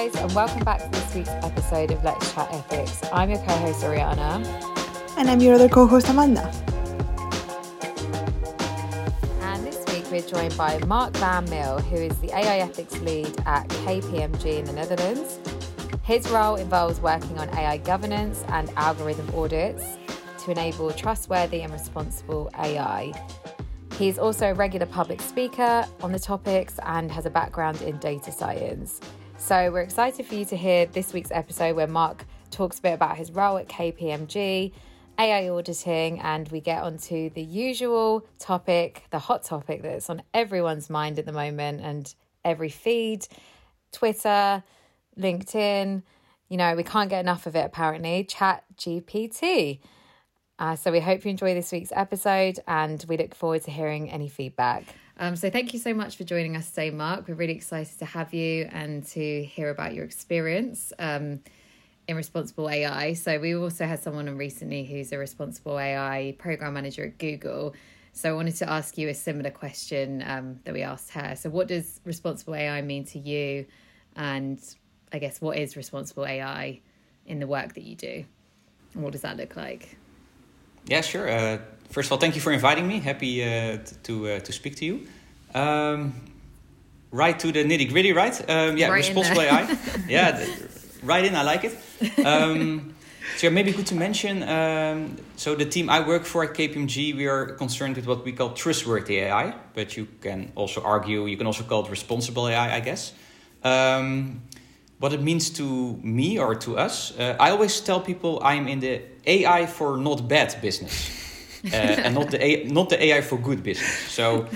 guys, and welcome back to this week's episode of Let's Chat Ethics. I'm your co host, Ariana. And I'm your other co host, Amanda. And this week we're joined by Marc van Meel, who is the AI ethics lead at KPMG in the Netherlands. His role involves working on AI governance and algorithm audits to enable trustworthy and responsible AI. He's also a regular public speaker on the topics and has a background in data science. So we're excited for you to hear this week's episode where Marc talks a bit about his role at KPMG, AI auditing, and we get onto the usual topic, the hot topic that's on everyone's mind at the moment and every feed, Twitter, LinkedIn. You know, we can't get enough of it apparently. Chat GPT. Uh, so we hope you enjoy this week's episode and we look forward to hearing any feedback. Um, so thank you so much for joining us today, Marc. We're really excited to have you and to hear about your experience um, in responsible AI. So we also had someone on recently who's a responsible AI program manager at Google. So I wanted to ask you a similar question um, that we asked her. So what does responsible AI mean to you? And I guess what is responsible AI in the work that you do? And what does that look like? Yeah, sure. Uh, first of all, thank you for inviting me. Happy uh, to uh, to speak to you. Um, right to the nitty gritty, right? Um, yeah, Right responsible. AI. yeah, the, right in. I like it. Um, so yeah, maybe good to mention. Um, so the team I work for at KPMG, we are concerned with what we call trustworthy AI, but you can also argue you can also call it responsible AI, I guess. Um, what it means to me or to us, uh, I always tell people I'm in the AI for not bad business. uh, and not the A- not the AI for good business. So,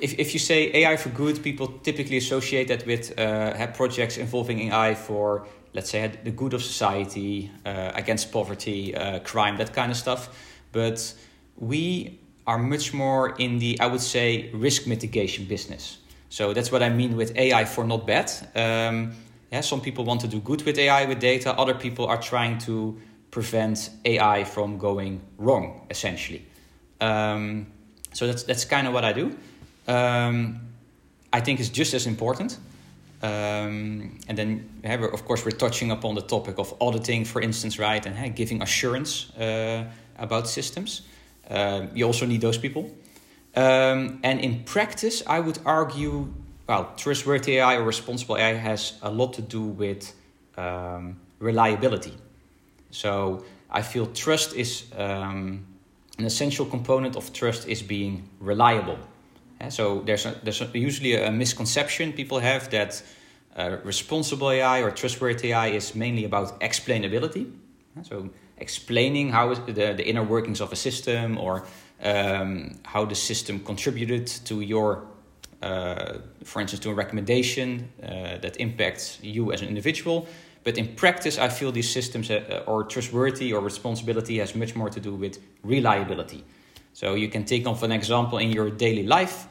if, if you say AI for good, people typically associate that with uh, have projects involving AI for, let's say, the good of society, uh, against poverty, uh, crime, that kind of stuff. But we are much more in the, I would say, risk mitigation business. So that's what I mean with AI for not bad. Um, yeah, some people want to do good with AI with data. Other people are trying to prevent AI from going wrong, essentially. Um, so that's that's kind of what I do. Um, I think it's just as important. Um, and then, yeah, of course, we're touching upon the topic of auditing, for instance, right, and hey, giving assurance uh, about systems. Um, you also need those people. Um, and in practice, I would argue, well, trustworthy AI or responsible AI has a lot to do with um, reliability. So I feel trust is um, an essential component of trust is being reliable. Yeah, so there's a, there's a, usually a misconception people have that uh, responsible AI or trustworthy AI is mainly about explainability. Yeah, So explaining how the, the inner workings of a system or um, how the system contributed to your, uh, for instance, to a recommendation uh, that impacts you as an individual. But in practice, I feel these systems uh, or trustworthy or responsibility has much more to do with reliability. So you can take off an example in your daily life.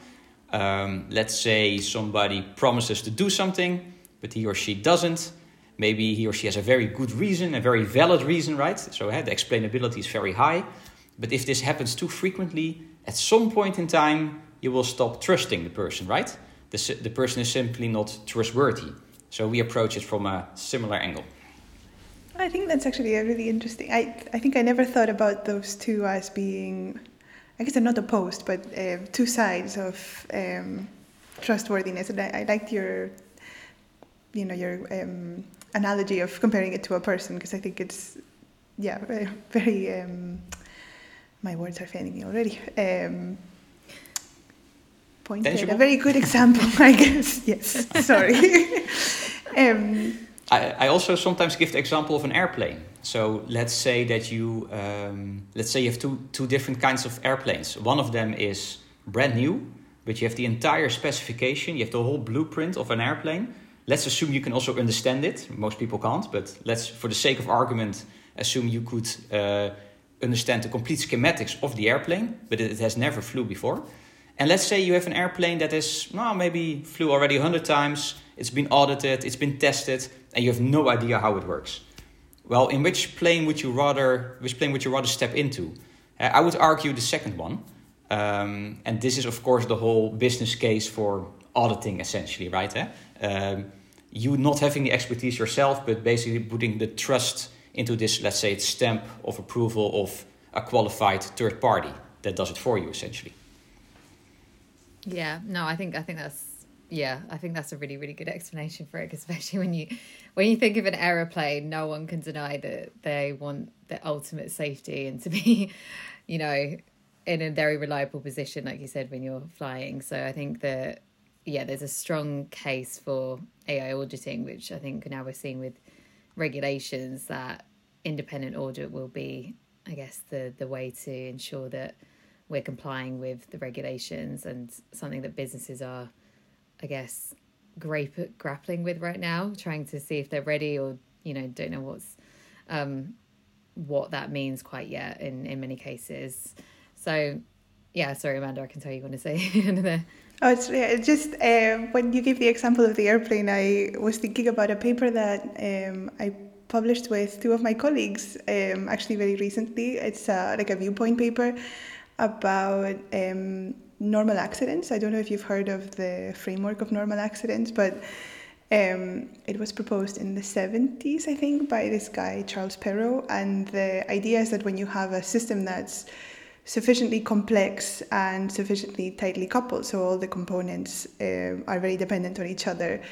Um, let's say somebody promises to do something, but he or she doesn't. Maybe he or she has a very good reason, a very valid reason, right? So uh, the explainability is very high. But if this happens too frequently, at some point in time, you will stop trusting the person, right? The, the person is simply not trustworthy. So we approach it from a similar angle. I think that's actually a really interesting. I I think I never thought about those two as being, I guess they're not opposed, but uh, two sides of um, trustworthiness. And I, I liked your, you know, your um, analogy of comparing it to a person because I think it's, yeah, very. very um, my words are failing me already. Um, pointed. A very good example, I guess. Yes. Sorry. um, I, I also sometimes give the example of an airplane. So let's say that you, um, let's say you have two, two different kinds of airplanes. One of them is brand new, but you have the entire specification, you have the whole blueprint of an airplane. Let's assume you can also understand it. Most people can't, but let's, for the sake of argument, assume you could uh, understand the complete schematics of the airplane, but it has never flew before. And let's say you have an airplane that is, well, maybe flew already 100 times, it's been audited, it's been tested, and you have no idea how it works. Well, in which plane would you rather, which plane would you rather step into? Uh, I would argue the second one. Um, and this is, of course, the whole business case for auditing, essentially, right? Eh? Um, you not having the expertise yourself, but basically putting the trust into this, let's say, stamp of approval of a qualified third party that does it for you, essentially. Yeah, no, I think I think that's yeah, I think that's a really really good explanation for it, especially when you when you think of an aeroplane, no one can deny that they want the ultimate safety and to be, you know, in a very reliable position, like you said, when you're flying. So I think that yeah, there's a strong case for AI auditing, which I think now we're seeing with regulations that independent audit will be, I guess, the the way to ensure that we're complying with the regulations and something that businesses are, I guess, grape, grappling with right now, trying to see if they're ready or you know don't know what's um, what that means quite yet in in many cases. So yeah, sorry, Amanda, I can tell you want to say. Oh, it's just uh, when you give the example of the airplane, I was thinking about a paper that um, I published with two of my colleagues um, actually very recently. It's uh, like a viewpoint paper about um, normal accidents. I don't know if you've heard of the framework of normal accidents, but um, it was proposed in the 70s, I think, by this guy, Charles Perrow. And the idea is that when you have a system that's sufficiently complex and sufficiently tightly coupled, so all the components uh, are very dependent on each other,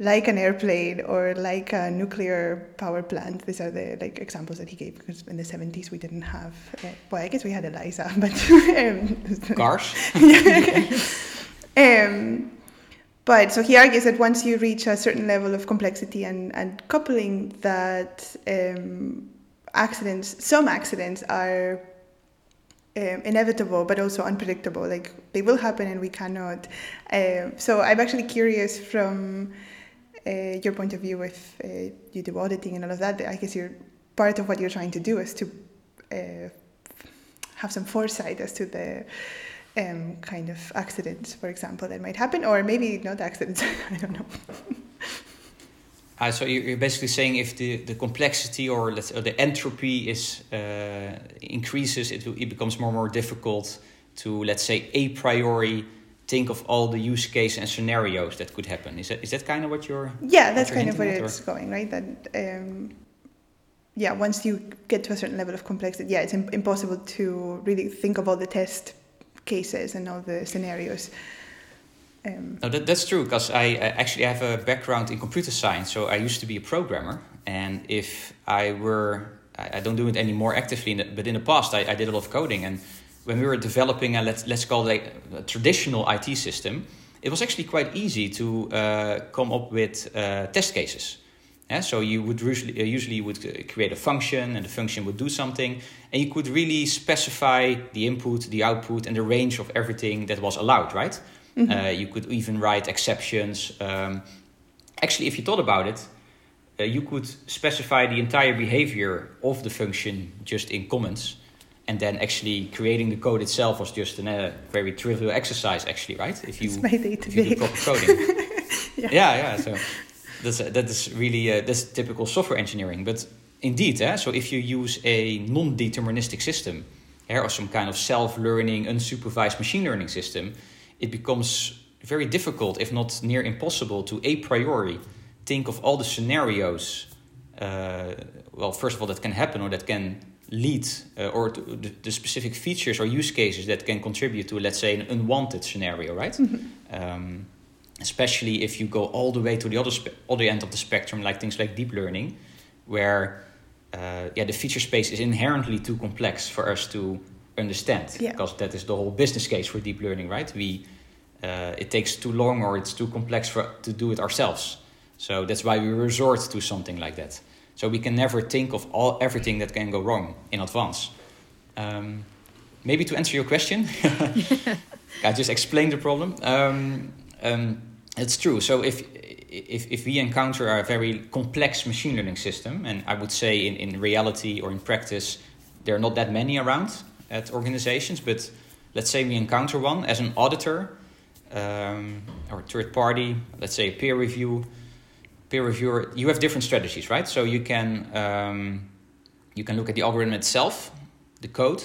like an airplane or like a nuclear power plant. These are the like examples that he gave because in the 70s we didn't have. Uh, well, I guess we had ELIZA, but um, cars. um, but so he argues that once you reach a certain level of complexity and, and coupling, that um, accidents, some accidents are um, inevitable but also unpredictable. Like they will happen and we cannot. Um, so I'm actually curious from uh, your point of view if uh, you do auditing and all of that. I guess you're part of what you're trying to do is to uh, have some foresight as to the um, kind of accidents, for example, that might happen, or maybe not accidents. I don't know. Uh, so you're basically saying if the, the complexity or let's or the entropy is uh, increases, it, it becomes more and more difficult to let's say a priori think of all the use case and scenarios that could happen. Is that is that kind of what you're? Yeah, that's kind of where it's going, right? That um, yeah, once you get to a certain level of complexity, yeah, it's impossible to really think of all the test cases and all the scenarios. Um, no, that, that's true because I, I, actually have a background in computer science. So I used to be a programmer, and if I were, I, I don't do it anymore actively, the, but in the past I, I, did a lot of coding. And when we were developing a let's let's call it a, a traditional IT system, it was actually quite easy to uh, come up with uh, test cases. Yeah, so you would usually uh, usually you would create a function, and the function would do something, and you could really specify the input, the output, and the range of everything that was allowed, right? Mm-hmm. Uh, you could even write exceptions. Um, actually, if you thought about it, uh, you could specify the entire behavior of the function just in comments. And then actually creating the code itself was just a uh, very trivial exercise, actually, right? If you, if you do proper coding. yeah. yeah, yeah. So that's that is really uh, that's typical software engineering. But indeed, eh, so if you use a non-deterministic system, eh, or some kind of self-learning, unsupervised machine learning system, it becomes very difficult, if not near impossible, to a priori think of all the scenarios. Uh, well, first of all, that can happen or that can lead, uh, or the, the, specific features or use cases that can contribute to, let's say, an unwanted scenario, right? Mm-hmm. Um, especially if you go all the way to the other spe- other end of the spectrum, like things like deep learning, where uh, yeah, the feature space is inherently too complex for us to understand yeah. because that is the whole business case for deep learning right we uh, it takes too long or it's too complex for to do it ourselves so that's why we resort to something like that so we can never think of all everything that can go wrong in advance. Um, maybe to answer your question i just explained the problem. Um, um, it's true. So if if, if we encounter a very complex machine learning system and i would say in, in reality or in practice there are not that many around at organizations, but let's say we encounter one as an auditor um, or third party, let's say peer review, peer reviewer. You have different strategies, right? So you can um, you can look at the algorithm itself, the code.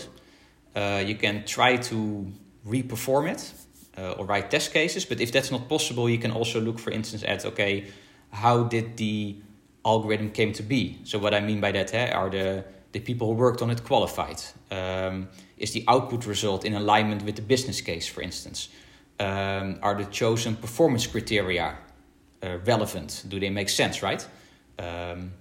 Uh, you can try to reperform it uh, or write test cases. But if that's not possible, you can also look, for instance, at okay, how did the algorithm came to be? So what I mean by that eh, are the the people who worked on it qualified? Um, is the output result in alignment with the business case, for instance? Um, are the chosen performance criteria uh, relevant? Do they make sense, right? Um,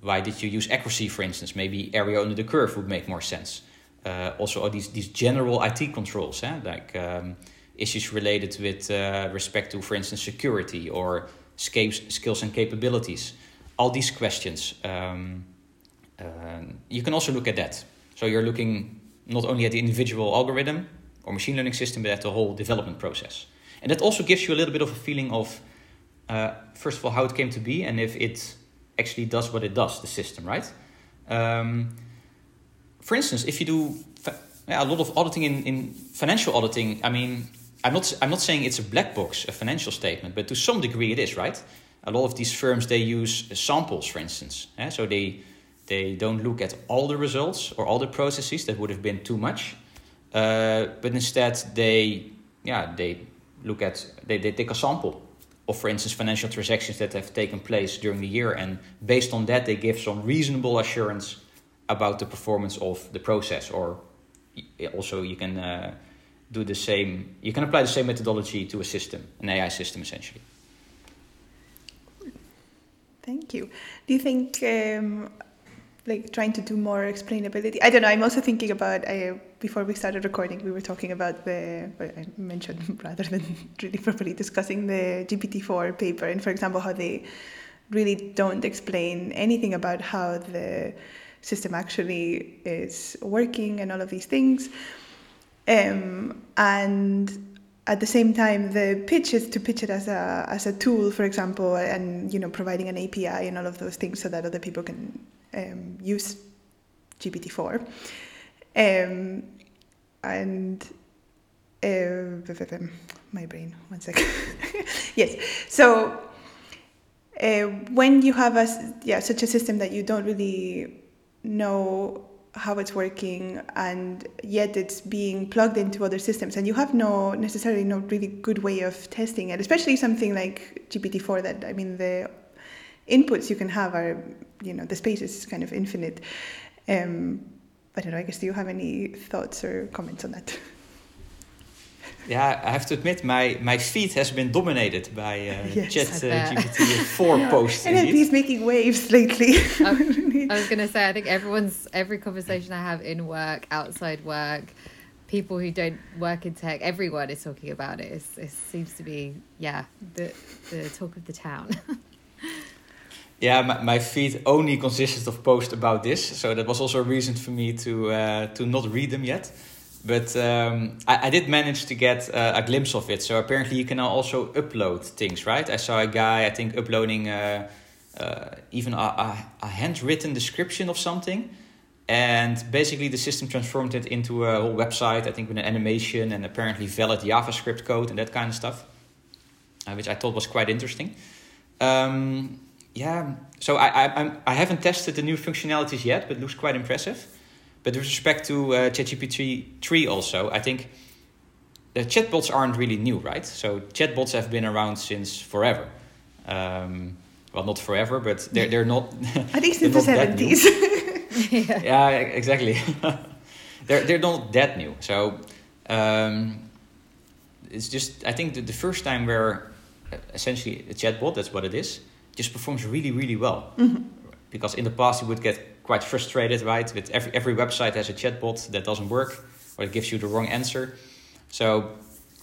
why did you use accuracy, for instance? Maybe area under the curve would make more sense. Uh, also, all these, these general IT controls, eh? like um, issues related with uh, respect to, for instance, security or skills, skills and capabilities. All these questions, um, uh, you can also look at that. So you're looking not only at the individual algorithm or machine learning system, but at the whole development process. And that also gives you a little bit of a feeling of, uh, first of all, how it came to be and if it actually does what it does, the system, right? Um, for instance, if you do yeah, a lot of auditing in, in financial auditing, I mean, I'm not, I'm not saying it's a black box, a financial statement, but to some degree it is, right? A lot of these firms, they use samples, for instance. Yeah? So they, they don't look at all the results or all the processes, that would have been too much. Uh, but instead, they, yeah, they look at, they, they take a sample of, for instance, financial transactions that have taken place during the year. And based on that, they give some reasonable assurance about the performance of the process. Or also, you can uh, do the same, you can apply the same methodology to a system, an AI system essentially. Thank you. Do you think um, like trying to do more explainability. I don't know. I'm also thinking about uh, before we started recording, we were talking about the I mentioned rather than really properly discussing the GPT-4 paper, and for example, how they really don't explain anything about how the system actually is working and all of these things. Um, and at the same time, the pitch is to pitch it as a as a tool, for example, and you know, providing an API and all of those things so that other people can um, use GPT-4. Um, and uh, my brain, one second. yes, so uh, when you have a yeah such a system that you don't really know how it's working and yet it's being plugged into other systems and you have no necessarily no really good way of testing it especially something like gpt-4 that i mean the inputs you can have are, you know, the space is kind of infinite. Um, I don't know, I guess, do you have any thoughts or comments on that? Yeah, I have to admit, my, my feed has been dominated by uh, yes, Chat uh, GPT 4 yeah. posts. And he's making waves lately. I, I was going to say, I think everyone's, every conversation I have in work, outside work, people who don't work in tech, everyone is talking about it. It's, it seems to be, yeah, the, the talk of the town. Yeah, my, my feed only consisted of posts about this, so that was also a reason for me to uh, to not read them yet. But um, I, I, did manage to get uh, a glimpse of it. So apparently you can now also upload things, right? I saw a guy, I think, uploading uh, uh even a, a, a, handwritten description of something. And basically the system transformed it into a whole website, I think with an animation and apparently valid JavaScript code and that kind of stuff, uh, which I thought was quite interesting. Um, yeah, so I, I, I haven't tested the new functionalities yet, but it looks quite impressive. But with respect to uh, ChatGPT 3 also, I think the chatbots aren't really new, right? So chatbots have been around since forever. Um, well, not forever, but they're, they're not... I think since the 70s. yeah. yeah, exactly. they're, they're not that new. So um, it's just, I think the, the first time where uh, essentially a chatbot, that's what it is, just performs really, really well. Mm-hmm. Because in the past, you would get quite frustrated, right? With every, every website has a chatbot that doesn't work or it gives you the wrong answer. So,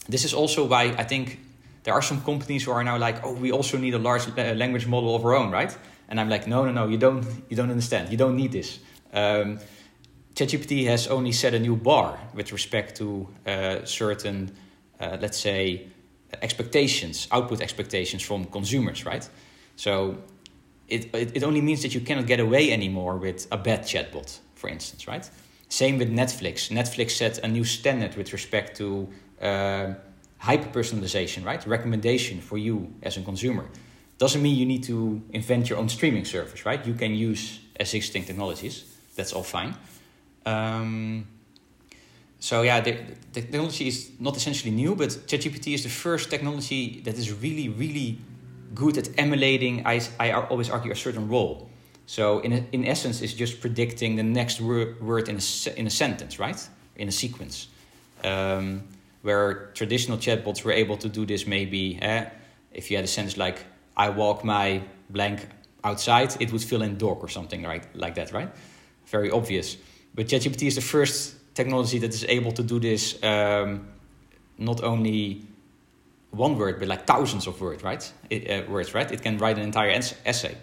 this is also why I think there are some companies who are now like, oh, we also need a large uh, language model of our own, right? And I'm like, no, no, no, you don't, you don't understand. You don't need this. Um, ChatGPT has only set a new bar with respect to uh, certain, uh, let's say, expectations, output expectations from consumers, right? So it, it, it only means that you cannot get away anymore with a bad chatbot, for instance, right? Same with Netflix. Netflix set a new standard with respect to uh, hyper personalization, right? Recommendation for you as a consumer. Doesn't mean you need to invent your own streaming service, right? You can use existing technologies. That's all fine. Um, so yeah, the, the technology is not essentially new, but ChatGPT is the first technology that is really, really good at emulating, I, I always argue, a certain role. So in, in essence, it's just predicting the next word, in, a, in a sentence, right? In a sequence. Um, where traditional chatbots were able to do this maybe, eh, if you had a sentence like, I walk my blank outside, it would fill in dog or something right, like that, right? Very obvious. But ChatGPT is the first technology that is able to do this um, not only one word, but like thousands of words, right? It, uh, words, right? It can write an entire essay.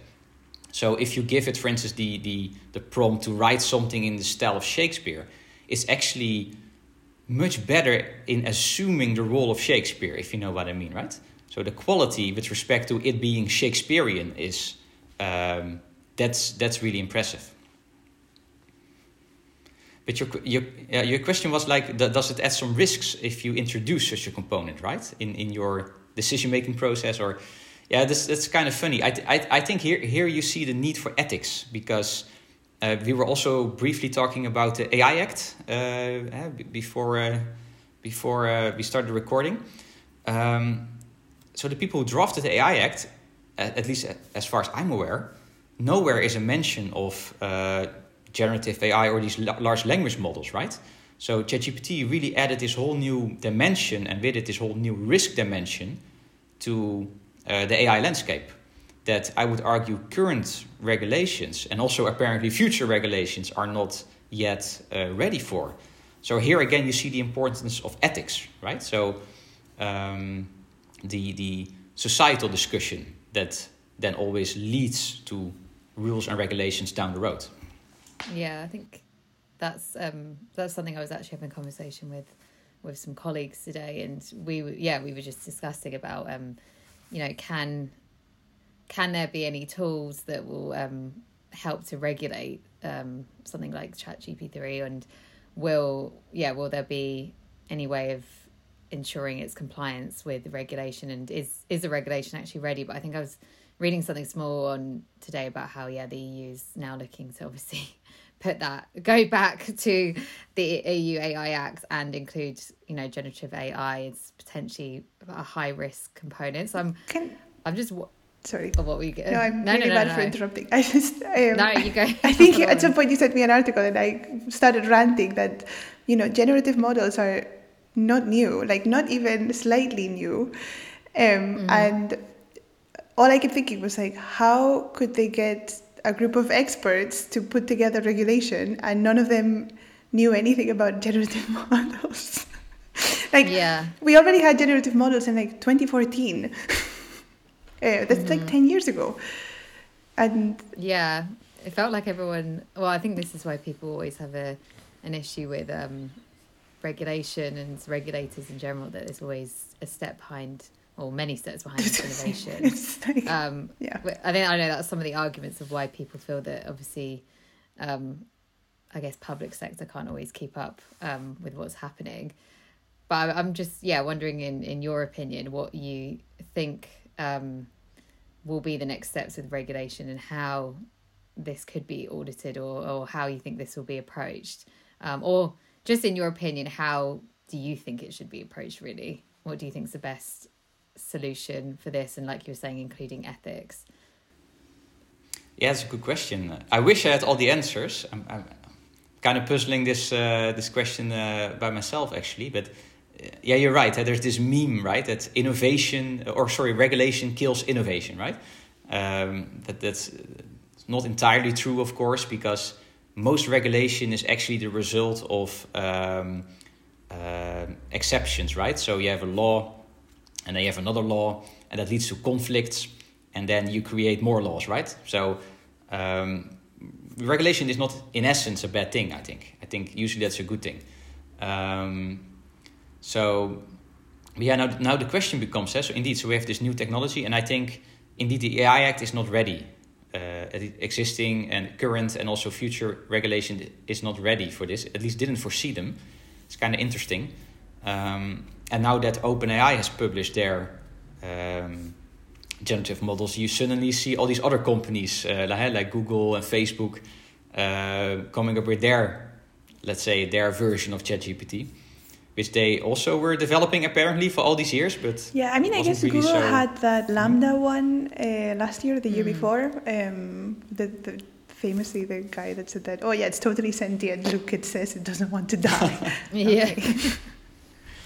So if you give it, for instance, the, the, the prompt to write something in the style of Shakespeare, it's actually much better in assuming the role of Shakespeare, if you know what I mean, right? So the quality with respect to it being Shakespearean is um, that's that's really impressive. But your your uh, your question was like, does it add some risks if you introduce such a component, right, in in your decision making process? Or yeah, this that's kind of funny. I I I think here here you see the need for ethics because. Uh, we were also briefly talking about the AI Act uh, uh before uh, before uh, we started recording. Um, so the people who drafted the AI Act, at least as far as I'm aware, nowhere is a mention of generative AI or these large language models, right? So ChatGPT really added this whole new dimension and with it this whole new risk dimension to uh, the AI landscape that I would argue current regulations and also apparently future regulations are not yet uh, ready for. So here again you see the importance of ethics, right? So um, the the societal discussion that then always leads to rules and regulations down the road. Yeah, I think that's um, that's something I was actually having a conversation with with some colleagues today, and we yeah we were just discussing about um, you know can can there be any tools that will um, help to regulate um, something like Chat GP three, and will yeah will there be any way of ensuring its compliance with the regulation, and is is the regulation actually ready? But I think I was reading something small on today about how yeah the EU is now looking to obviously put that go back to the EU AI Act and include you know generative AI is potentially a high risk component. So I'm Can, I'm just sorry. Oh, what we get? No, I'm no, really no, no, bad no. for interrupting. I just um, no, you go. I think at some point you sent me an article and I started ranting that you know generative models are not new, like not even slightly new, um, mm. and all I kept thinking was like, how could they get a group of experts to put together regulation, and none of them knew anything about generative models. like, yeah. we already had generative models in like 2014. uh, that's mm-hmm. like 10 years ago. And yeah, it felt like everyone. Well, I think this is why people always have a an issue with um, regulation and regulators in general. That there's always a step behind or many steps behind innovation. um, yeah. I think I know that's some of the arguments of why people feel that obviously, um, I guess public sector can't always keep up um, with what's happening. But I'm just yeah wondering in in your opinion what you think um, will be the next steps with regulation and how this could be audited or or how you think this will be approached um, or just in your opinion how do you think it should be approached really what do you think is the best solution for this and like you were saying including ethics? Yeah it's a good question. I wish i had all the answers. I'm, I'm kind of puzzling this uh, this question uh, by myself actually but uh, yeah you're right there's this meme right that innovation or sorry regulation kills innovation right? Um, that that's not entirely true of course because most regulation is actually the result of um, uh, exceptions right? So you have a law and then you have another law, and that leads to conflicts, and then you create more laws, right? So um, regulation is not, in essence, a bad thing. I think. I think usually that's a good thing. Um, so yeah, now now the question becomes, eh, so indeed, so we have this new technology, and I think indeed the AI Act is not ready. Uh, existing and current and also future regulation is not ready for this. At least didn't foresee them. It's kind of interesting. Um, and now that OpenAI has published their um, generative models, you suddenly see all these other companies uh, like, like Google and Facebook uh, coming up with their, let's say, their version of ChatGPT. which they also were developing apparently for all these years. But yeah, I mean, I guess really Google so- had that LaMDA one uh, last year, the year Mm. before. Um, the, the famously the guy that said that, oh yeah, it's totally sentient. Look, it says it doesn't want to die. Yeah.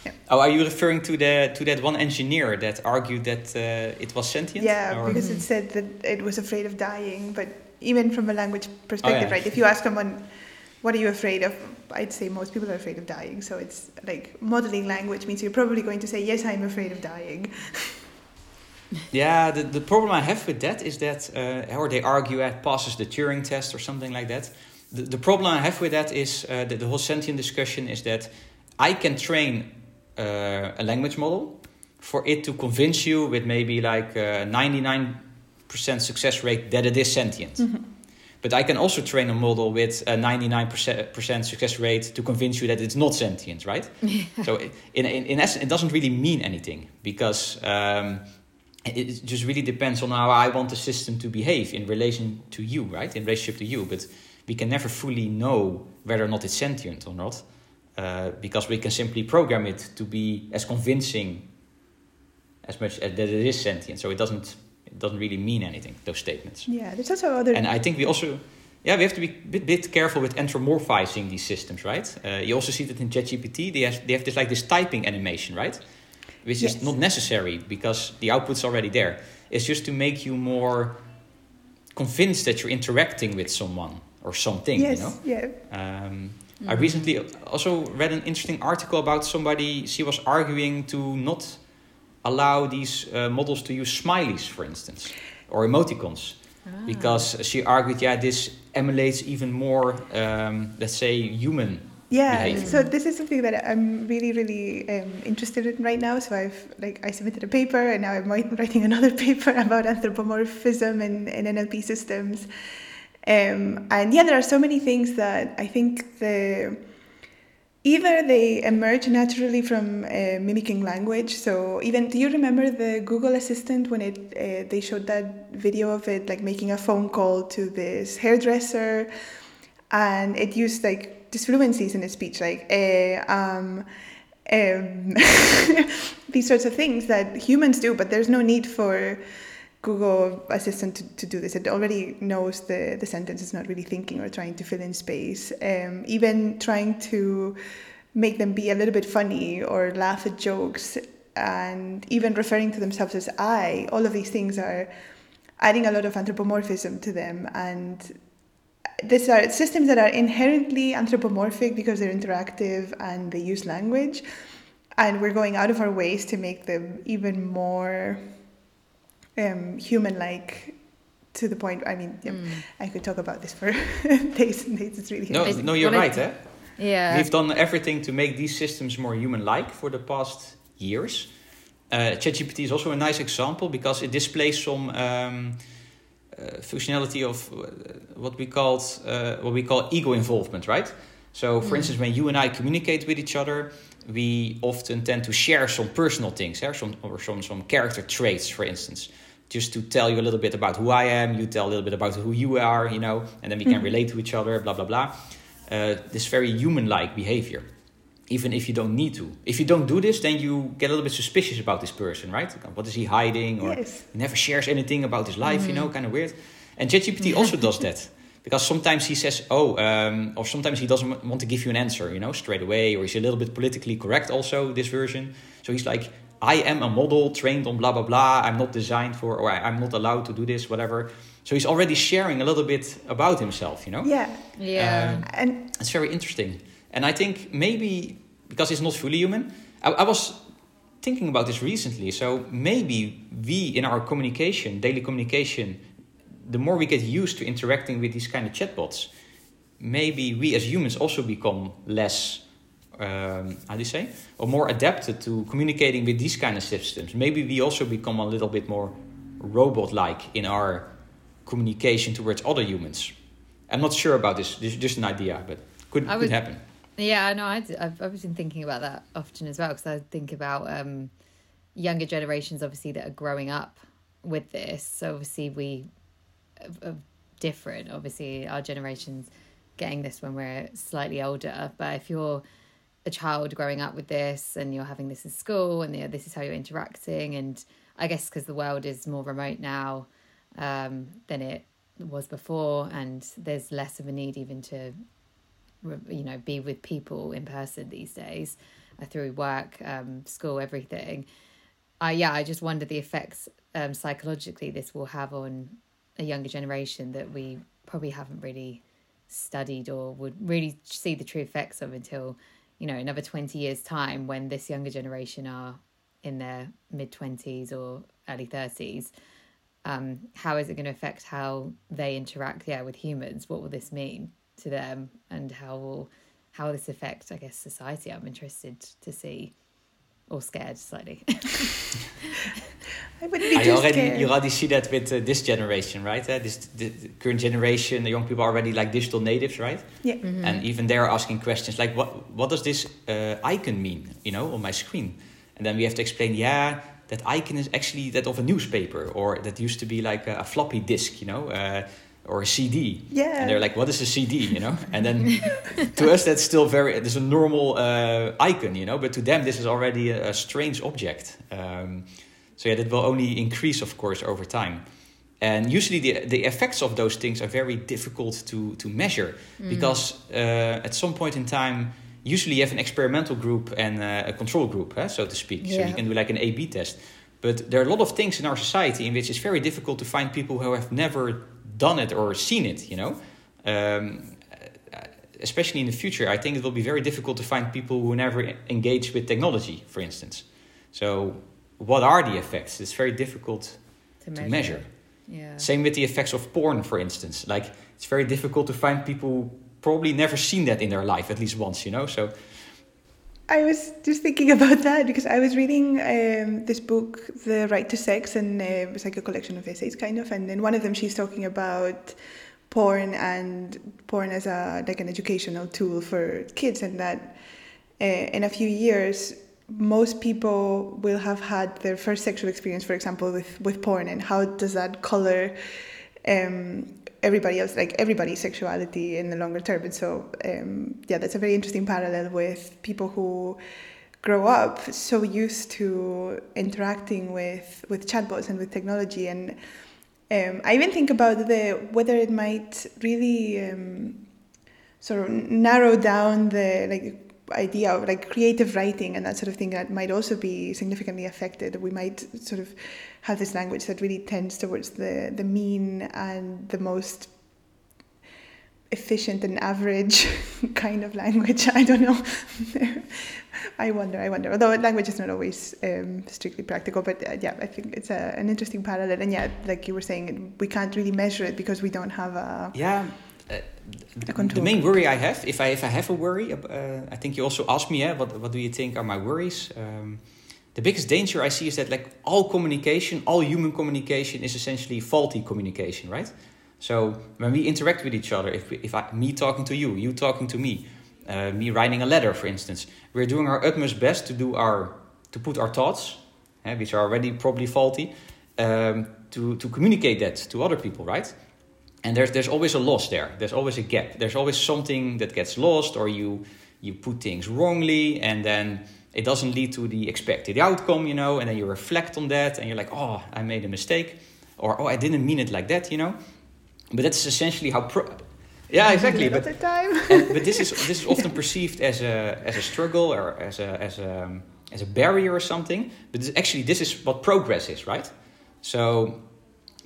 Okay. Oh, are you referring to the to that one engineer that argued that uh, it was sentient? Yeah, Or- because it said that it was afraid of dying. But even from a language perspective, Oh, yeah. right? If you ask someone, what are you afraid of? I'd say most people are afraid of dying. So it's like modeling language means you're probably going to say, yes, I'm afraid of dying. Yeah, the, the problem I have with that is that, uh, or they argue it passes the Turing test or something like that. The, the problem I have with that is uh, that the whole sentient discussion is that I can train uh, a language model for it to convince you with maybe like a 99% success rate that it is sentient. But I can also train a model with a 99% success rate to convince you that it's not sentient, right? so in, in, in essence, it doesn't really mean anything because um, it it just really depends on how I want the system to behave in relation to you, right? In relationship to you. But we can never fully know whether or not it's sentient or not uh, because we can simply program it to be as convincing as much as that it is sentient. So it doesn't it doesn't really mean anything. Those statements. Yeah, there's also other. And I think we also, yeah, we have to be a bit, bit careful with anthropomorphizing these systems, right? Uh, you also see that in ChatGPT, they have, they have this like this typing animation, right? Which Yes. is not necessary because the output's already there. It's just to make you more convinced that you're interacting with someone or something, yes, you know? yeah. Um, I recently also read an interesting article about somebody, she was arguing to not allow these uh, models to use smileys, for instance, or emoticons Ah. because she argued, yeah, this emulates even more, um, let's say, human. Yeah, behavior. so this is something that I'm really, really um, interested in right now. So I've like I submitted a paper, and now I'm writing another paper about anthropomorphism and, and NLP systems. Um, and yeah, there are so many things that I think the either they emerge naturally from uh, mimicking language. So even do you remember the Google Assistant when it uh, they showed that video of it like making a phone call to this hairdresser, and it used like disfluencies in its speech, like eh, um, um, these sorts of things that humans do, but there's no need for Google Assistant to, to do this. It already knows the, the sentence. It's not really thinking or trying to fill in space. Um, even trying to make them be a little bit funny or laugh at jokes and even referring to themselves as I, all of these things are adding a lot of anthropomorphism to them. And these are systems that are inherently anthropomorphic because they're interactive and they use language. And we're going out of our ways to make them even more um, human like to the point. I mean, yeah, Mm. I could talk about this for days and days. It's really No, It's- no, you're well, right, eh? Yeah. We've done everything to make these systems more human-like for the past years. Uh, ChatGPT is also a nice example because it displays some um, uh, functionality of uh, what we called uh, what we call ego involvement, right? So, for Mm. instance, when you and I communicate with each other, we often tend to share some personal things, eh? some or some some character traits, for instance, just to tell you a little bit about who I am. You tell a little bit about who you are, you know, and then we can Mhm. relate to each other. Blah blah blah. Uh, this very human-like behavior even if you don't need to. If you don't do this, then you get a little bit suspicious about this person, right? What is he hiding? Or yes. he never shares anything about his life, you Mm. know, kind of weird. And ChatGPT also does that. Because sometimes he says, oh, um, or sometimes he doesn't want to give you an answer, you know, straight away, or he's a little bit politically correct also, this version. So he's like, I am a model trained on blah, blah, blah. I'm not designed for, or I'm not allowed to do this, whatever. So he's already sharing a little bit about himself, you know? Yeah, Yeah. Um, and It's very interesting. And I think maybe because it's not fully human, I, I was thinking about this recently. So maybe we, in our communication, daily communication, the more we get used to interacting with these kind of chatbots, maybe we as humans also become less, um, how do you say, or more adapted to communicating with these kind of systems. Maybe we also become a little bit more robot-like in our communication towards other humans. I'm not sure about this. This is just an idea, but could, I could happen. Yeah, I know. I, I've, I've been thinking about that often as well because I think about um, younger generations, obviously, that are growing up with this. So obviously, we are different. Obviously, our generation's getting this when we're slightly older. But if you're a child growing up with this and you're having this in school and this is how you're interacting. And i guess because the world is more remote now um, than it was before. And there's less of a need even to you know be with people in person these days uh, through work um, school everything. Uh, yeah i just wonder the effects um, psychologically this will have on a younger generation that we probably haven't really studied or would really see the true effects of until you know another 20 years time when this younger generation are in their mid 20s or early 30s um, how is it going to affect how they interact yeah with humans? What will this mean to them? And how will how will this affect i guess society? I'm interested to see or scared slightly I wouldn't be I too already scared. you already see that with uh, this generation, right? Uh, this the, the current generation, the young people are already like digital natives, right? Yeah. Mm-hmm. And even they're asking questions like, "What what does this uh, icon mean?" You know, on my screen, and then we have to explain, yeah. That icon is actually that of a newspaper, or that used to be like a, a floppy disk, you know, uh, or a CD. Yeah. And they're like, "What is a CD?" You know, and then to us that's still very it's a normal uh, icon, you know, but to them this is already a, a strange object. Um, so yeah, that will only increase, of course, over time. And usually the the effects of those things are very difficult to to measure because uh, at some point in time, usually you have an experimental group and uh, a control group, eh, so to speak. So you can do like an A/B test. But there are a lot of things in our society in which it's very difficult to find people who have never done it or seen it. You know, um, especially in the future, I think it will be very difficult to find people who never engage with technology, for instance. So, what are the effects? It's very difficult to to measure, measure. yeah Same with the effects of porn, for instance. Like, it's very difficult to find people who probably never seen that in their life at least once, you know? So, I was just thinking about that because I was reading um, this book, The Right to Sex, and uh, it's like a collection of essays, kind of. And in one of them, she's talking about porn and porn as a like an educational tool for kids, and that uh, in a few years, most people will have had their first sexual experience, for example, with with porn, and how does that color um, everybody else, like everybody's sexuality in the longer term. And so, um, yeah, that's a very interesting parallel with people who grow up so used to interacting with with chatbots and with technology. And um, I even think about the whether it might really um, sort of narrow down the like idea of like creative writing and that sort of thing that might also be significantly affected. We might sort of have this language that really tends towards the the mean and the most efficient and average kind of language. I don't know. I wonder. I wonder. Although language is not always um, strictly practical, but uh, yeah, I think it's a, an interesting parallel. And yeah, like you were saying, we can't really measure it because we don't have a. yeah. The main worry I have, if I if I have a worry, uh, I think you also asked me, yeah, what what do you think are my worries? Um, the biggest danger I see is that like all communication, all human communication is essentially faulty communication, right? So when we interact with each other, if we, if I, me talking to you, you talking to me, uh, me writing a letter, for instance, we're doing our utmost best to do our to put our thoughts, eh, which are already probably faulty, um, to to communicate that to other people, right? And there's there's always a loss there. There's always a gap. There's always something that gets lost, or you you put things wrongly, and then it doesn't lead to the expected outcome, you know. And then you reflect on that, and you're like, oh, I made a mistake, or oh, I didn't mean it like that, you know. But that's essentially how. Pro- yeah, exactly. But and, but this is this is often perceived as a as a struggle or as a as a as a barrier or something. But this, actually, this is what progress is, right? So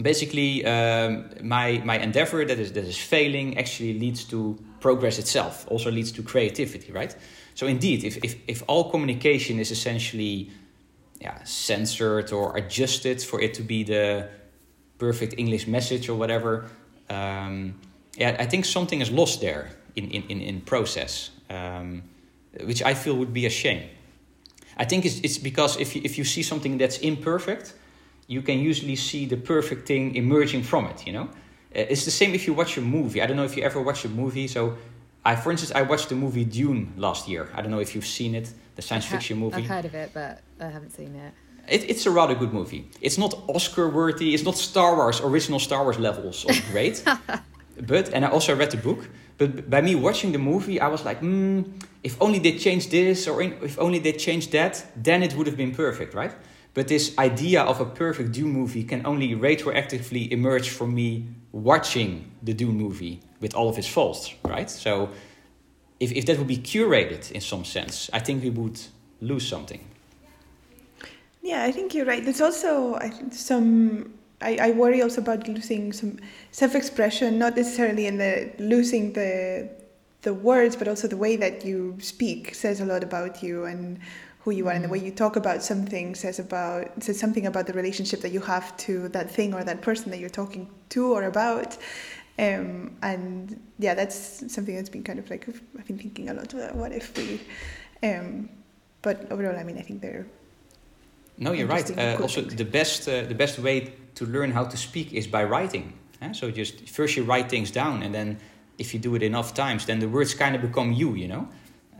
basically, um, my my endeavor that is that is failing actually leads to progress itself. Also leads to creativity, right? So indeed, if if if all communication is essentially yeah censored or adjusted for it to be the perfect English message or whatever. Um, yeah, I think something is lost there in in in, in process, um, which I feel would be a shame. I think it's it's because if you, if you see something that's imperfect, you can usually see the perfect thing emerging from it. You know, Uh, it's the same if you watch a movie. I don't know if you ever watch a movie. So, I for instance, I watched the movie Dune last year. I don't know if you've seen it, the science I've fiction movie. I've heard of it, but I haven't seen it. It, it's a rather good movie. It's not Oscar worthy. It's not Star Wars original Star Wars levels of great. but and I also read the book. But by me watching the movie, I was like, hmm, if only they changed this or in, if only they changed that, then it would have been perfect, right? But this idea of a perfect Dune movie can only retroactively emerge from me watching the Dune movie with all of its faults, right? So if, if that would be curated in some sense, I think we would lose something. Yeah, I think you're right. There's also I think some. I, I worry also about losing some self-expression, not necessarily in the losing the the words, but also the way that you speak says a lot about you and who you are, and the way you talk about something says about says something about the relationship that you have to that thing or that person that you're talking to or about. Um, and yeah, that's something that's been kind of like I've been thinking a lot about what if we. Um, but overall, I mean, I think they're no, you're right. Uh, also, the best uh, the best way to learn how to speak is by writing. Eh? So just first you write things down, and then if you do it enough times, then the words kind of become you. You know,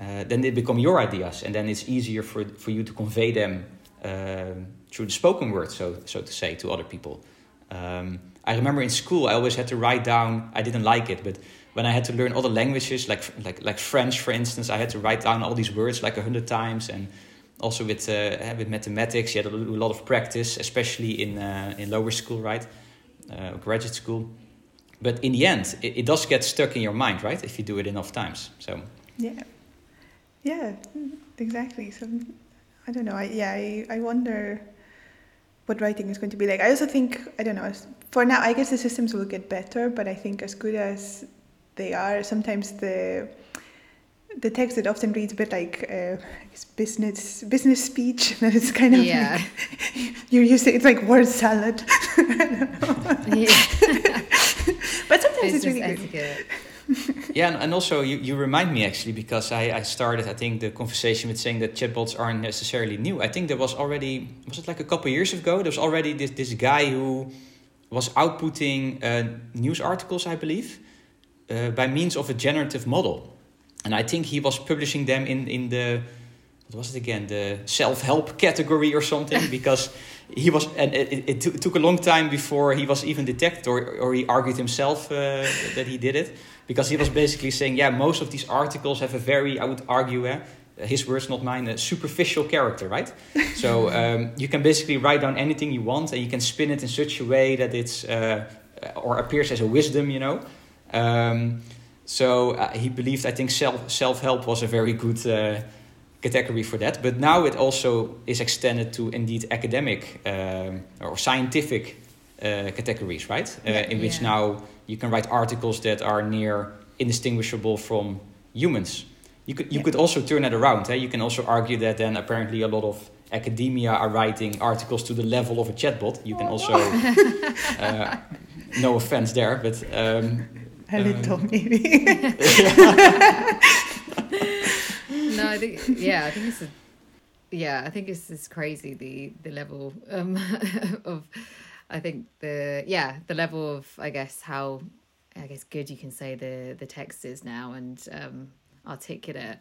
uh, then they become your ideas, and then it's easier for for you to convey them um, through the spoken word, so so to say, to other people. Um, I remember in school, I always had to write down. I didn't like it, but when I had to learn other languages, like like like French, for instance, I had to write down all these words like a hundred times and also with uh, with mathematics, you had a lot of practice, especially in uh, in lower school, right, uh, graduate school. But in the end, it, it, does get stuck in your mind, right, if you do it enough times. So yeah, yeah, exactly. So I don't know. I, yeah, I, I wonder what writing is going to be like. I also think I don't know. For now, I guess the systems will get better, but I think as good as they are, sometimes the the text it often reads a bit like uh, business business speech that it's kind of yeah. like, you're to it's like word salad but sometimes business it's really etiquette. yeah and, and also you, you remind me actually because I, I started i think the conversation with saying that chatbots aren't necessarily new. I think there was already was it like a couple years ago there was already this, this guy who was outputting uh, news articles i believe uh, by means of a generative model. And I think he was publishing them in in the what was it again? The self help category or something because he was and it, it, t- took a long time before he was even detected or or he argued himself uh, that he did it because he was basically saying yeah most of these articles have a very I would argue. Uh, his words, not mine, a superficial character, right? so um, you can basically write down anything you want and you can spin it in such a way that it's uh, or appears as a wisdom, you know. Um, so uh, he believed, I think, self self help was a very good uh, category for that. But now it also is extended to indeed academic um, or scientific uh, categories, right? Uh, yeah, in which yeah. now you can write articles that are near indistinguishable from humans. You could you yeah. could also turn it around. Eh? You can also argue that then apparently a lot of academia are writing articles to the level of a chatbot. You can also, uh, no offense there, but um, a um, little maybe. no, I think yeah, I think it's a, yeah, I think it's it's crazy the the level um, of I think the yeah the level of I guess how I guess good you can say the the text is now and um, articulate.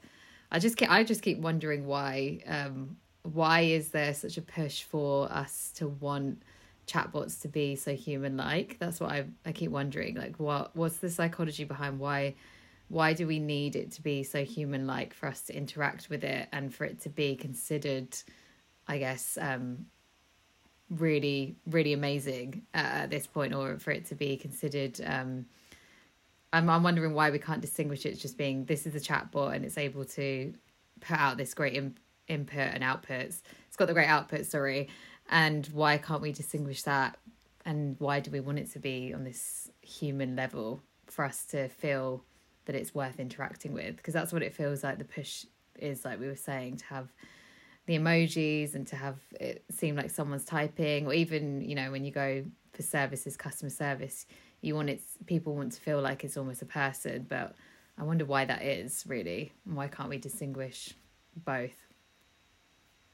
I just keep, I just keep wondering why um, why is there such a push for us to want chatbots to be so human like that's what I, I keep wondering like what what's the psychology behind why why do we need it to be so human like for us to interact with it and for it to be considered i guess um really really amazing at this point or for it to be considered um I'm, I'm wondering why we can't distinguish it as just being this is a chatbot and it's able to put out this great in, input and outputs. It's got the great output sorry. And why can't we distinguish that? And why do we want it to be on this human level for us to feel that it's worth interacting with? Because that's what it feels like the push is like we were saying to have the emojis and to have it seem like someone's typing or even you know when you go for services customer service you want it people want to feel like it's almost a person but i wonder why that is really. And why can't we distinguish both?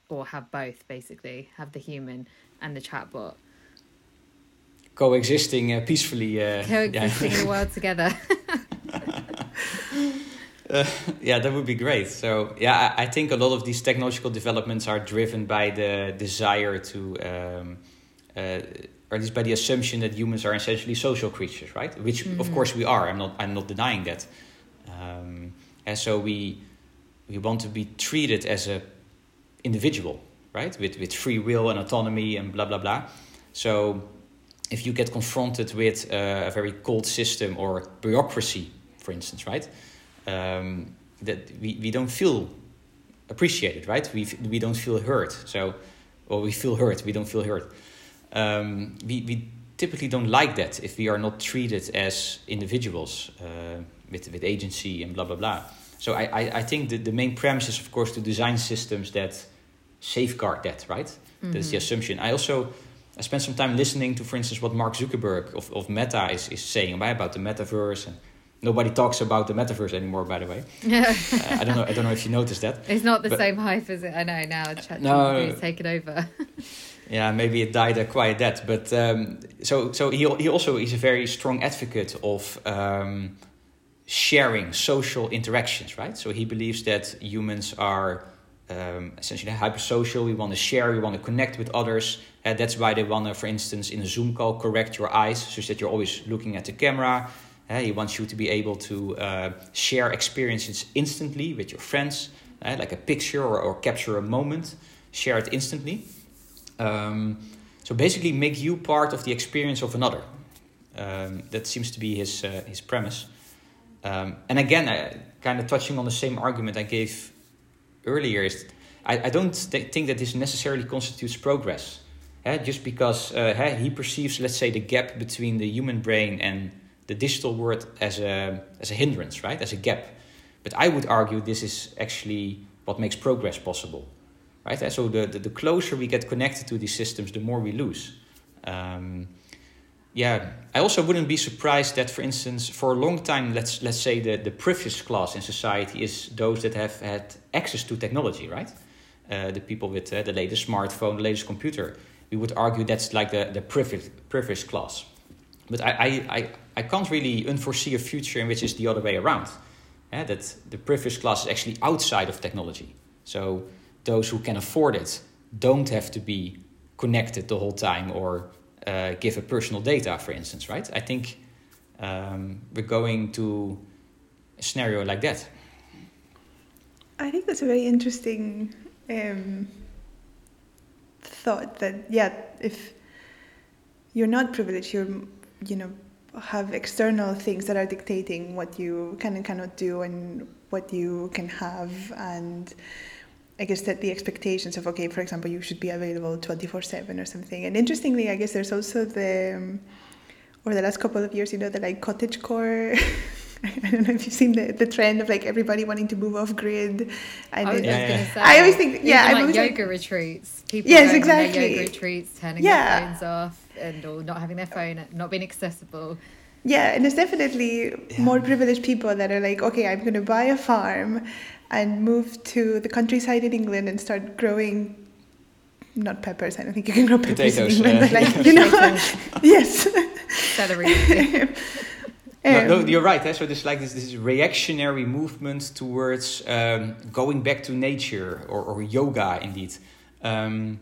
Or have both basically. Have the human and the chatbot. Coexisting uh, peacefully uh, coexisting yeah. in the world together uh, yeah that would be great so yeah I, I, think a lot of these technological developments are driven by the desire to um, uh, or at least by the assumption that humans are essentially social creatures right which mm-hmm. of course we are i'm not i'm not denying that um, and so we we want to be treated as a individual, right? With with free will and autonomy and blah blah blah. So if you get confronted with uh, a very cold system or bureaucracy, for instance, right? Um, that we, we don't feel appreciated, right? We, we don't feel hurt. So, or we feel hurt, we don't feel hurt. Um, we, we typically don't like that if we are not treated as individuals uh, with, with agency and blah, blah, blah. So I, I, I think that the main premise is, of course, to design systems that safeguard that, right? Mm-hmm. That's the assumption. I also I spent some time listening to, for instance, what Mark Zuckerberg of, of Meta is, is saying about the metaverse and nobody talks about the metaverse anymore by the way. Uh, i don't know i don't know if you noticed that it's not the but, same hype as it i know now no taken over. Yeah maybe it died a quiet death but um, so so he, he also is a very strong advocate of um, sharing social interactions right? So he believes that humans are um, essentially hypersocial we want to share we want to connect with others. Uh, that's why they want to for instance in a zoom call correct your eyes so that you're always looking at the camera uh, he wants you to be able to uh, share experiences instantly with your friends, uh, like a picture or, or capture a moment, share it instantly. Um, so basically, make you part of the experience of another. Um, that seems to be his uh, his premise. Um, and again, uh, kind of touching on the same argument I gave earlier, is I, I don't th- think that this necessarily constitutes progress. Uh, just because he perceives, let's say, the gap between the human brain and the digital world as a, as a hindrance, right? As a gap. But I would argue this is actually what makes progress possible, right? So the, the, the closer we get connected to these systems, the more we lose. Um, yeah, I also wouldn't be surprised that, for instance, for a long time, let's let's say the, the privileged class in society is those that have had access to technology, right? Uh, the people with uh, the latest smartphone, the latest computer. We would argue that's like the, the privileged, privileged class. But I, I, I can't really unforesee a future in which it's the other way around. Yeah, that the privileged class is actually outside of technology. So those who can afford it don't have to be connected the whole time or uh, give a personal data, for instance, right? I think um, we're going to a scenario like that. I think that's a very interesting um, thought that, yeah, if you're not privileged, you're you know have external things that are dictating what you can and cannot do and what you can have and I guess that the expectations of okay, for example, you should be available twenty four seven or something. And interestingly, I guess there's also the um, over the last couple of years, you know, the like cottage core. I don't know if you've seen the, the trend of like everybody wanting to move off grid. And I was, yeah, yeah. Say, I always think, yeah, I like yoga like, retreats. People yes, exactly. yoga retreats, turning yeah. their phones off and or not having their phone, not being accessible. Yeah, and there's definitely yeah. more privileged people that are like, okay, I'm going to buy a farm and move to the countryside in England and start growing not peppers. I don't think you can grow peppers Potatoes, in England, but like you know, yes, celery. no, no, you're right. Eh? So there's like this, this reactionary movement towards um, going back to nature or, or yoga, indeed. Um,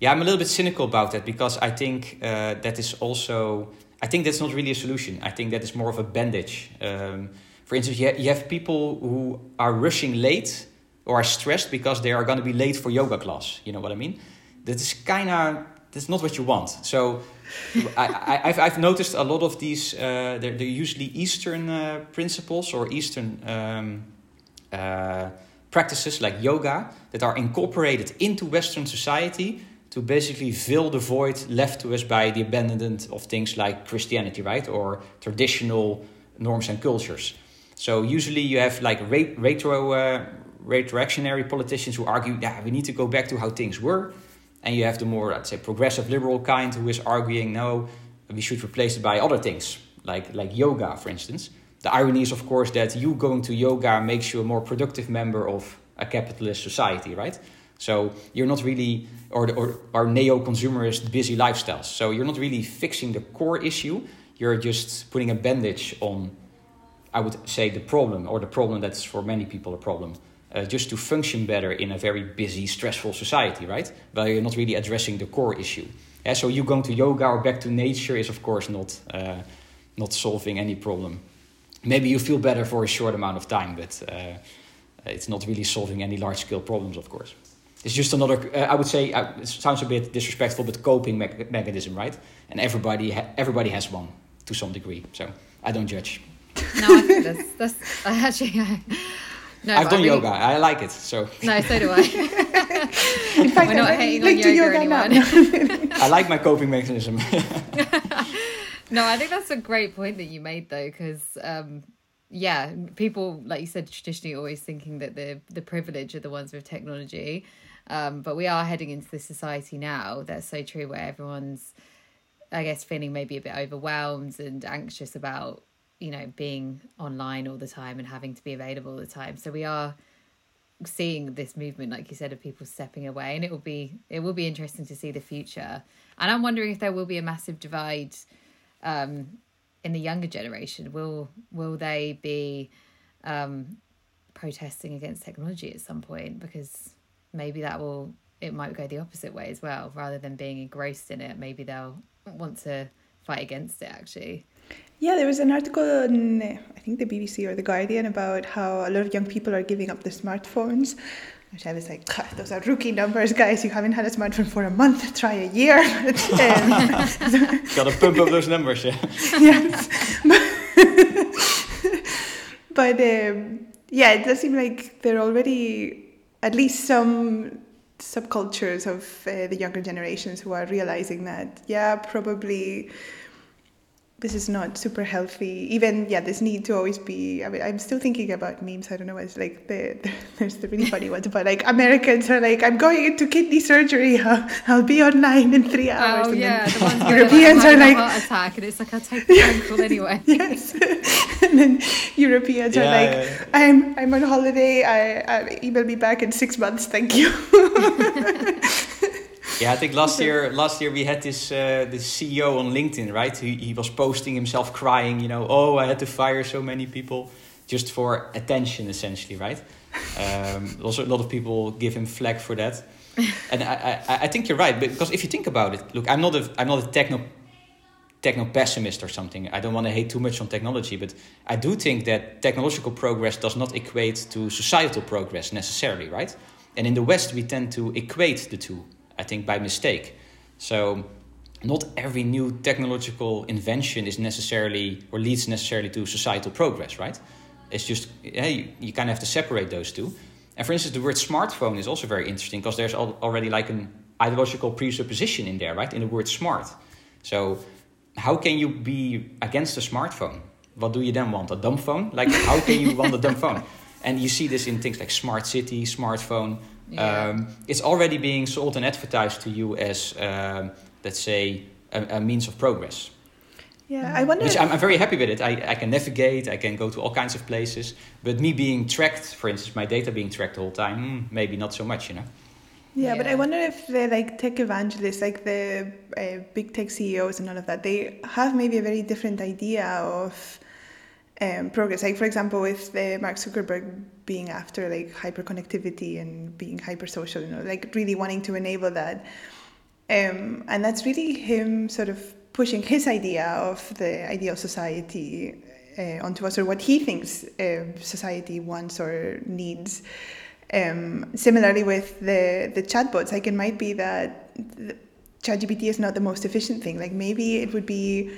yeah, I'm a little bit cynical about that because I think uh, that is also. I think that's not really a solution. I think that is more of a bandage. Um, for instance, you, ha- you have people who are rushing late or are stressed because they are going to be late for yoga class. You know what I mean? That is kind of that's not what you want. So I, I, have I've noticed a lot of these, uh, they're, they're usually Eastern uh, principles or Eastern um, uh, practices like yoga that are incorporated into Western society to basically fill the void left to us by the abandonment of things like Christianity, right? Or traditional norms and cultures. So usually you have like retro, uh, retroactionary politicians who argue, yeah, we need to go back to how things were and you have the more, let's say, progressive liberal kind who is arguing, no, we should replace it by other things, like, like yoga, for instance. The irony is, of course, that you going to yoga makes you a more productive member of a capitalist society, right? So you're not really, or, or, or neo-consumerist busy lifestyles. So you're not really fixing the core issue. You're just putting a bandage on, I would say, the problem, or the problem that's for many people a problem uh, just to function better in a very busy, stressful society, right? But you're not really addressing the core issue. Yeah, so you going to yoga or back to nature is, of course, not uh, not solving any problem. Maybe you feel better for a short amount of time, but uh, it's not really solving any large scale problems, of course. It's just another, uh, I would say, uh, it sounds a bit disrespectful, but coping me- mechanism, right? And everybody, ha- everybody has one to some degree. So I don't judge. No, I think that's, that's I actually. I, no, I've done I really- yoga. I like it. So No, so do I. In fact, We're not I hating on like to yoga yoga anyone. I like my coping mechanism. No, I think that's a great point that you made though, because um, yeah, people like you said traditionally always thinking that the the privilege are the ones with technology, um, but we are heading into this society now that's so true where everyone's, I guess, feeling maybe a bit overwhelmed and anxious about you know being online all the time and having to be available all the time. So we are seeing this movement like you said of people stepping away and it will be it will be interesting to see the future. And i'm wondering if there will be a massive divide um in the younger generation. Will will they be um protesting against technology at some point? Because maybe that will it might go the opposite way as well rather than being engrossed in it maybe they'll want to fight against it actually Yeah, there was an article on, I think, the BBC or The Guardian about how a lot of young people are giving up their smartphones. Which I was like, "God, those are rookie numbers, guys. You haven't had a smartphone for a month. Try a year. But, um, Gotta pump up those numbers, yeah. yes. but um, yeah, it does seem like they're already at least some subcultures of uh, the younger generations who are realizing that, yeah, probably this is not super healthy. Even yeah, this need to always be. I mean, I'm still thinking about memes. I don't know. It's like the, the there's the really funny ones about like Americans are like, I'm going into kidney surgery. I'll, I'll be online in three oh, hours. oh And yeah the ones Europeans they're are like, having like, a heart attack and it's like i'll take the phone call anyway yes. and then Europeans are like, yeah, yeah. I'm I'm on holiday. I, I email me back in six months. Thank you. Yeah, I think last year, last year we had this uh, this CEO on LinkedIn, right? He, he was posting himself crying, you know, oh, I had to fire so many people just for attention, essentially, right? Um, also, a lot of people give him flack for that, and I, I, I think you're right because if you think about it, look, I'm not a I'm not a techno techno pessimist or something. I don't want to hate too much on technology, but I do think that technological progress does not equate to societal progress necessarily, right? And in the West, we tend to equate the two, I think, by mistake. So, not every new technological invention is necessarily or leads necessarily to societal progress, right? It's just, yeah, you, you kind of have to separate those two. And for instance, the word smartphone is also very interesting because there's al- already like an ideological presupposition in there, right? In the word smart. So, how can you be against a smartphone? What do you then want? A dumb phone? Like, how can you want a dumb phone? And you see this in things like smart city, smartphone. Yeah. Um, it's already being sold and advertised to you as, um, let's say, a, a means of progress. yeah, I wonder. Which I'm, I'm very happy with it. I, I can navigate, I can go to all kinds of places. But me being tracked, for instance, my data being tracked the whole time, hmm, maybe not so much, you know? Yeah, but I wonder if the like tech evangelists, like the uh, big tech CEOs and all of that, they have maybe a very different idea of um, progress. Like for example, with the Mark Zuckerberg being after like hyperconnectivity and being hypersocial, you know, like really wanting to enable that, um, and that's really him sort of pushing his idea of the ideal society uh, onto us, or what he thinks uh, society wants or needs. Um, similarly, with the the chatbots, like it might be that ChatGPT is not the most efficient thing. Like maybe it would be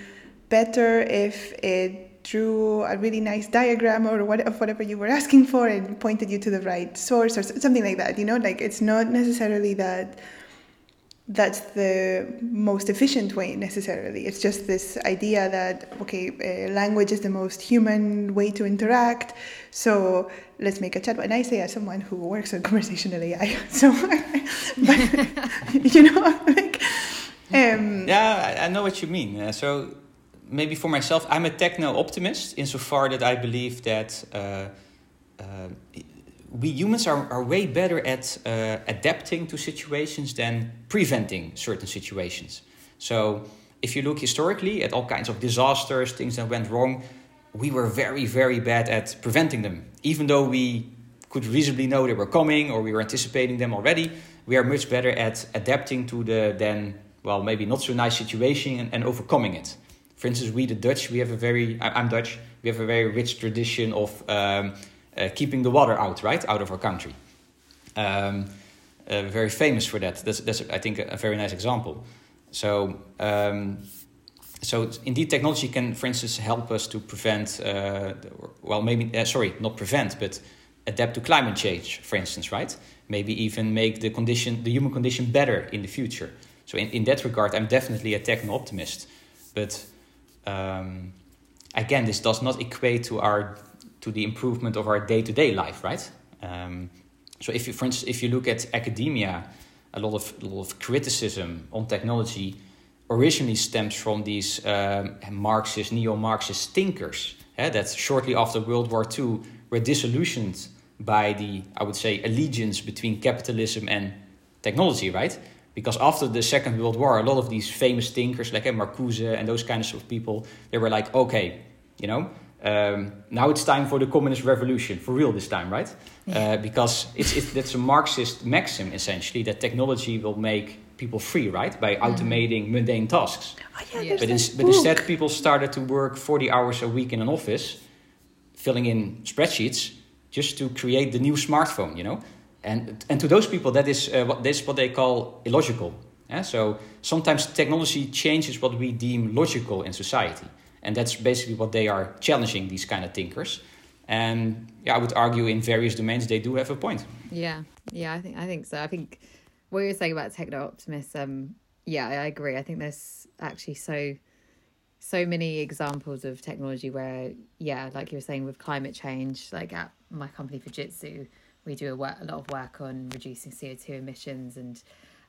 better if it drew a really nice diagram or what of whatever you were asking for and pointed you to the right source or something like that. You know, like it's not necessarily that that's the most efficient way necessarily. It's just this idea that okay, uh, language is the most human way to interact. So let's make a chatbot. And I say as someone who works on conversational AI, so but, you know, like um, Yeah, I, know what you mean. Uh, so maybe for myself, I'm a techno optimist insofar that I believe that uh, uh, we humans are, are way better at uh, adapting to situations than preventing certain situations. So if you look historically at all kinds of disasters, things that went wrong, we were very, very bad at preventing them. Even though we could reasonably know they were coming or we were anticipating them already, we are much better at adapting to the then, well, maybe not so nice situation and, and overcoming it. For instance, we the Dutch, we have a very, I'm Dutch, we have a very rich tradition of um, uh, keeping the water out, right, out of our country. Um, uh, very famous for that. That's, that's I think, a very nice example. So, um, so indeed, technology can, for instance, help us to prevent, uh, well, maybe, uh, sorry, not prevent, but adapt to climate change, for instance, right? Maybe even make the condition, the human condition, better in the future. So in, in that regard, I'm definitely a techno optimist. But um, again, this does not equate to our to the improvement of our day to day life, right? Um, so if you, for instance, if you look at academia, a lot of a lot of criticism on technology originally stems from these um, Marxist, neo-Marxist thinkers. Yeah, that shortly after World War II were disillusioned by the, I would say, allegiance between capitalism and technology, right? Because after the Second World War, a lot of these famous thinkers like uh, Marcuse and those kinds of people, they were like, okay, you know, um, now it's time for the communist revolution for real this time, right? Yeah. Uh, because it's, it's that's a Marxist maxim essentially that technology will make people free, right, by mm. automating mundane tasks. Oh, yeah, but, in, but instead, people started to work forty hours a week in an office, filling in spreadsheets just to create the new smartphone, you know. And and to those people, that is uh, what what they call illogical. Yeah? So sometimes technology changes what we deem logical in society and that's basically what they are challenging these kind of thinkers and yeah i would argue in various domains they do have a point yeah yeah i think i think so i think what you're saying about techno optimism yeah i agree i think there's actually so so many examples of technology where yeah like you were saying with climate change like at my company fujitsu we do a, work, a lot of work on reducing co2 emissions and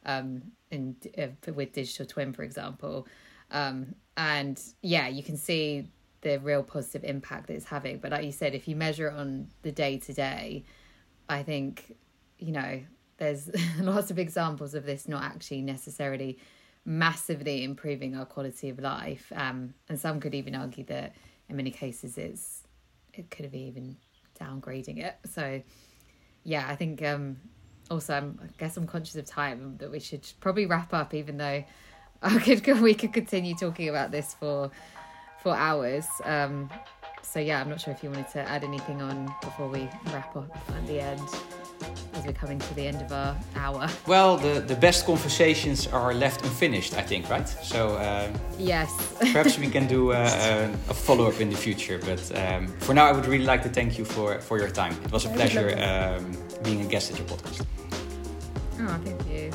um and uh, with digital twin for example um, and yeah, you can see the real positive impact that it's having. But like you said, if you measure it on the day to day, I think, you know, there's lots of examples of this not actually necessarily massively improving our quality of life. Um, and some could even argue that in many cases it's it could have even downgrading it. So yeah, I think um also I'm, I guess I'm conscious of time that we should probably wrap up even though I could we could continue talking about this for for hours. Um, so yeah, I'm not sure if you wanted to add anything on before we wrap up at the end, as we're coming to the end of our hour. Well, the the best conversations are left unfinished, I think, right? So uh, yes, perhaps we can do a, a follow up in the future. But um, for now, I would really like to thank you for for your time. It was a pleasure um, being a guest at your podcast. Oh, thank you.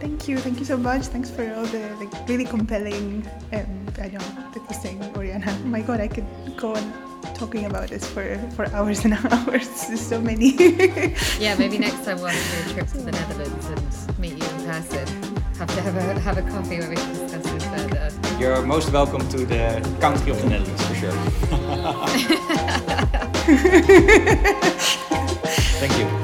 Thank you, thank you so much. Thanks for all the like really compelling. Um, I know that you're saying, Oriana. Oh my God, I could go on talking about this for for hours and hours. There's so many. yeah, maybe next time we'll do a trip to the Netherlands and meet you in person. Have to have a have a coffee where we can discuss this further. You're most welcome to the country of the Netherlands for sure.